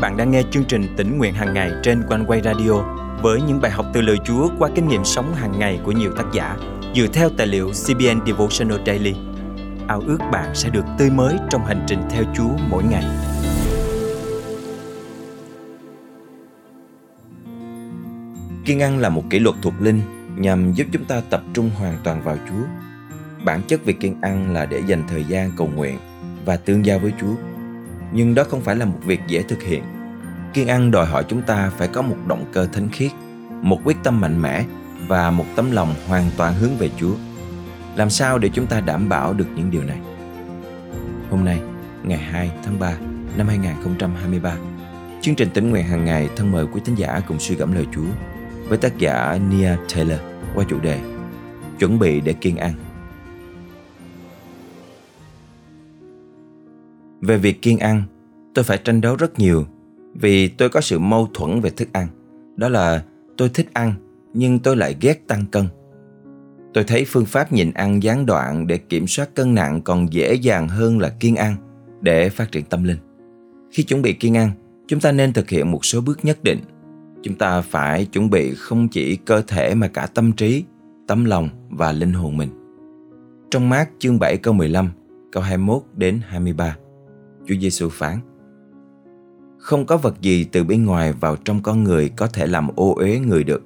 bạn đang nghe chương trình tỉnh nguyện hàng ngày trên quanh quay radio với những bài học từ lời Chúa qua kinh nghiệm sống hàng ngày của nhiều tác giả dựa theo tài liệu CBN Devotional Daily. Ao ước bạn sẽ được tươi mới trong hành trình theo Chúa mỗi ngày. Kiên ăn là một kỷ luật thuộc linh nhằm giúp chúng ta tập trung hoàn toàn vào Chúa. Bản chất việc kiên ăn là để dành thời gian cầu nguyện và tương giao với Chúa. Nhưng đó không phải là một việc dễ thực hiện. Kiên ăn đòi hỏi chúng ta phải có một động cơ thánh khiết, một quyết tâm mạnh mẽ và một tấm lòng hoàn toàn hướng về Chúa. Làm sao để chúng ta đảm bảo được những điều này? Hôm nay, ngày 2 tháng 3 năm 2023, chương trình tỉnh nguyện hàng ngày thân mời quý thính giả cùng suy gẫm lời Chúa với tác giả Nia Taylor qua chủ đề Chuẩn bị để kiên ăn. Về việc kiêng ăn, tôi phải tranh đấu rất nhiều vì tôi có sự mâu thuẫn về thức ăn. Đó là tôi thích ăn nhưng tôi lại ghét tăng cân. Tôi thấy phương pháp nhịn ăn gián đoạn để kiểm soát cân nặng còn dễ dàng hơn là kiêng ăn để phát triển tâm linh. Khi chuẩn bị kiêng ăn, chúng ta nên thực hiện một số bước nhất định. Chúng ta phải chuẩn bị không chỉ cơ thể mà cả tâm trí, tấm lòng và linh hồn mình. Trong mát chương 7 câu 15, câu 21 đến 23, Chúa Giêsu phán: Không có vật gì từ bên ngoài vào trong con người có thể làm ô uế người được,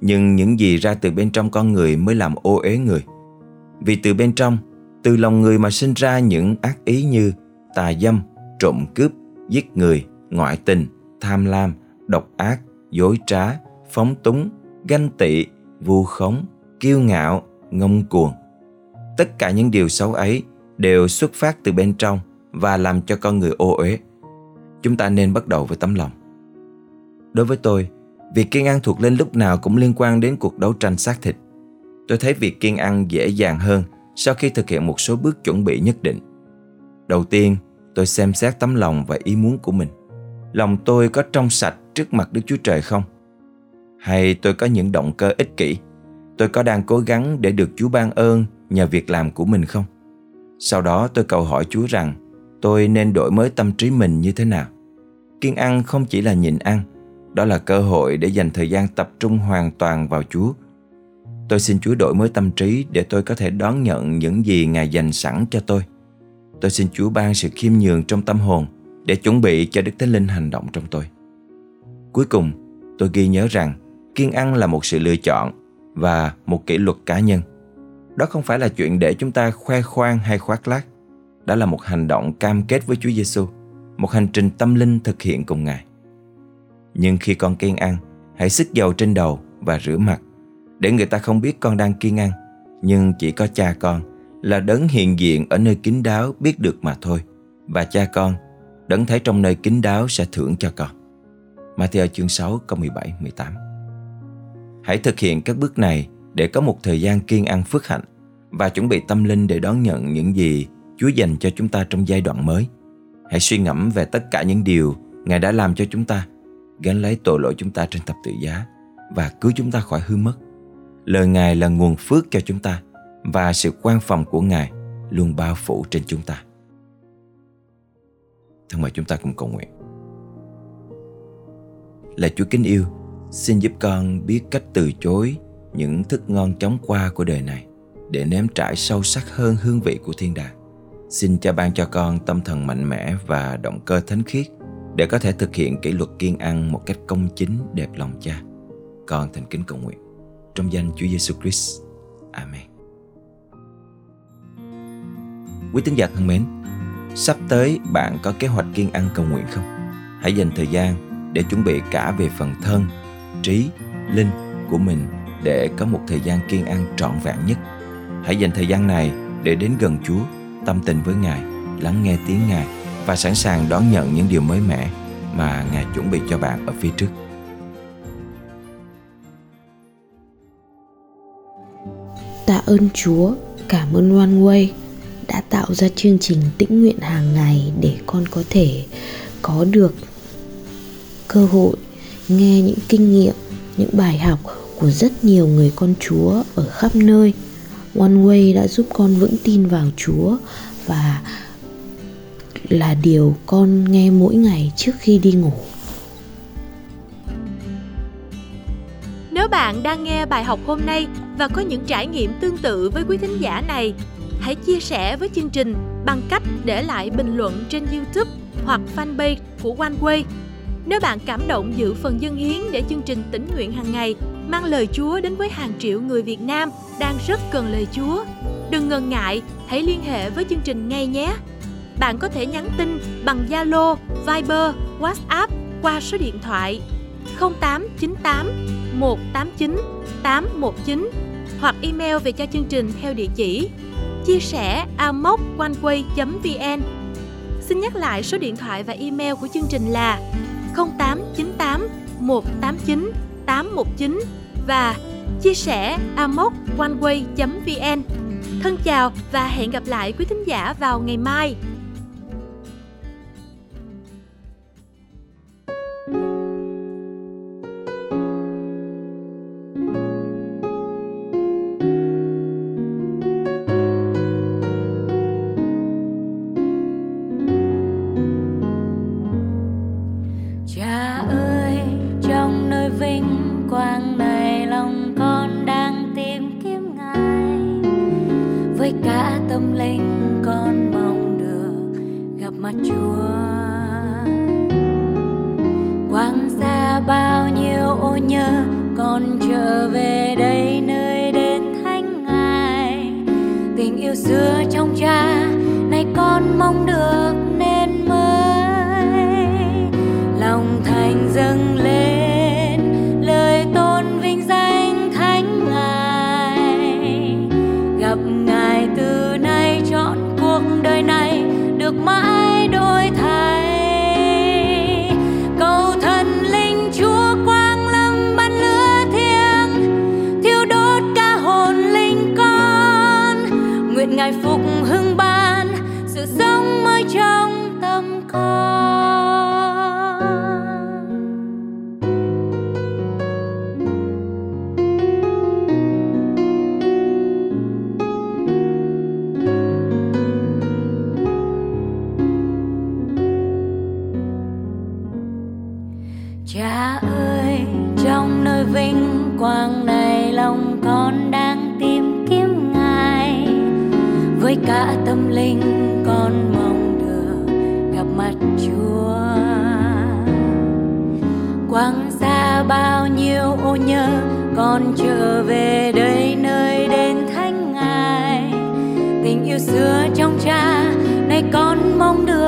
nhưng những gì ra từ bên trong con người mới làm ô uế người. Vì từ bên trong, từ lòng người mà sinh ra những ác ý như tà dâm, trộm cướp, giết người, ngoại tình, tham lam, độc ác, dối trá, phóng túng, ganh tị, vu khống, kiêu ngạo, ngông cuồng. Tất cả những điều xấu ấy đều xuất phát từ bên trong và làm cho con người ô uế. Chúng ta nên bắt đầu với tấm lòng. Đối với tôi, việc kiên ăn thuộc lên lúc nào cũng liên quan đến cuộc đấu tranh xác thịt. Tôi thấy việc kiên ăn dễ dàng hơn sau khi thực hiện một số bước chuẩn bị nhất định. Đầu tiên, tôi xem xét tấm lòng và ý muốn của mình. Lòng tôi có trong sạch trước mặt Đức Chúa Trời không? Hay tôi có những động cơ ích kỷ? Tôi có đang cố gắng để được Chúa ban ơn nhờ việc làm của mình không? Sau đó tôi cầu hỏi Chúa rằng tôi nên đổi mới tâm trí mình như thế nào? Kiên ăn không chỉ là nhịn ăn, đó là cơ hội để dành thời gian tập trung hoàn toàn vào Chúa. Tôi xin Chúa đổi mới tâm trí để tôi có thể đón nhận những gì Ngài dành sẵn cho tôi. Tôi xin Chúa ban sự khiêm nhường trong tâm hồn để chuẩn bị cho Đức Thánh Linh hành động trong tôi. Cuối cùng, tôi ghi nhớ rằng kiên ăn là một sự lựa chọn và một kỷ luật cá nhân. Đó không phải là chuyện để chúng ta khoe khoang hay khoác lác. Đó là một hành động cam kết với Chúa Giêsu, một hành trình tâm linh thực hiện cùng Ngài. Nhưng khi con kiên ăn, hãy xức dầu trên đầu và rửa mặt để người ta không biết con đang kiên ăn, nhưng chỉ có cha con là đấng hiện diện ở nơi kín đáo biết được mà thôi. Và cha con, đấng thấy trong nơi kín đáo sẽ thưởng cho con. Matthew chương 6 câu 17 18. Hãy thực hiện các bước này để có một thời gian kiên ăn phước hạnh và chuẩn bị tâm linh để đón nhận những gì Chúa dành cho chúng ta trong giai đoạn mới. Hãy suy ngẫm về tất cả những điều Ngài đã làm cho chúng ta, gánh lấy tội lỗi chúng ta trên thập tự giá và cứu chúng ta khỏi hư mất. Lời Ngài là nguồn phước cho chúng ta và sự quan phòng của Ngài luôn bao phủ trên chúng ta. Thân mời chúng ta cùng cầu nguyện. Là Chúa kính yêu, xin giúp con biết cách từ chối những thức ngon chóng qua của đời này để nếm trải sâu sắc hơn hương vị của thiên đàng. Xin cha ban cho con tâm thần mạnh mẽ và động cơ thánh khiết để có thể thực hiện kỷ luật kiên ăn một cách công chính đẹp lòng cha. Con thành kính cầu nguyện trong danh Chúa Giêsu Christ. Amen. Quý tín giả thân mến, sắp tới bạn có kế hoạch kiên ăn cầu nguyện không? Hãy dành thời gian để chuẩn bị cả về phần thân, trí, linh của mình để có một thời gian kiên ăn trọn vẹn nhất. Hãy dành thời gian này để đến gần Chúa, tâm tình với Ngài, lắng nghe tiếng Ngài và sẵn sàng đón nhận những điều mới mẻ mà Ngài chuẩn bị cho bạn ở phía trước. Tạ ơn Chúa, cảm ơn One Way đã tạo ra chương trình tĩnh nguyện hàng ngày để con có thể có được cơ hội nghe những kinh nghiệm những bài học của rất nhiều người con chúa ở khắp nơi one way đã giúp con vững tin vào chúa và là điều con nghe mỗi ngày trước khi đi ngủ Nếu bạn đang nghe bài học hôm nay và có những trải nghiệm tương tự với quý thính giả này, hãy chia sẻ với chương trình bằng cách để lại bình luận trên YouTube hoặc fanpage của OneWay. Nếu bạn cảm động giữ phần dân hiến để chương trình tỉnh nguyện hàng ngày mang lời Chúa đến với hàng triệu người Việt Nam đang rất cần lời Chúa, đừng ngần ngại, hãy liên hệ với chương trình ngay nhé. Bạn có thể nhắn tin bằng Zalo, Viber, WhatsApp qua số điện thoại 0898 189 819 hoặc email về cho chương trình theo địa chỉ chia sẻ amoconeway.vn Xin nhắc lại số điện thoại và email của chương trình là 0898 189 819 và chia sẻ amoconeway.vn Thân chào và hẹn gặp lại quý thính giả vào ngày mai. Nhớ, con trở về đây nơi đến thánh ngài. Tình yêu xưa trong cha, nay con mong được nên mới. Lòng thành dâng lên cả tâm linh con mong được gặp mặt chúa. Quang xa bao nhiêu ô nhớ con trở về đây nơi đền thánh ngài. Tình yêu xưa trong cha, nay con mong được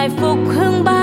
ngày phục hưng ba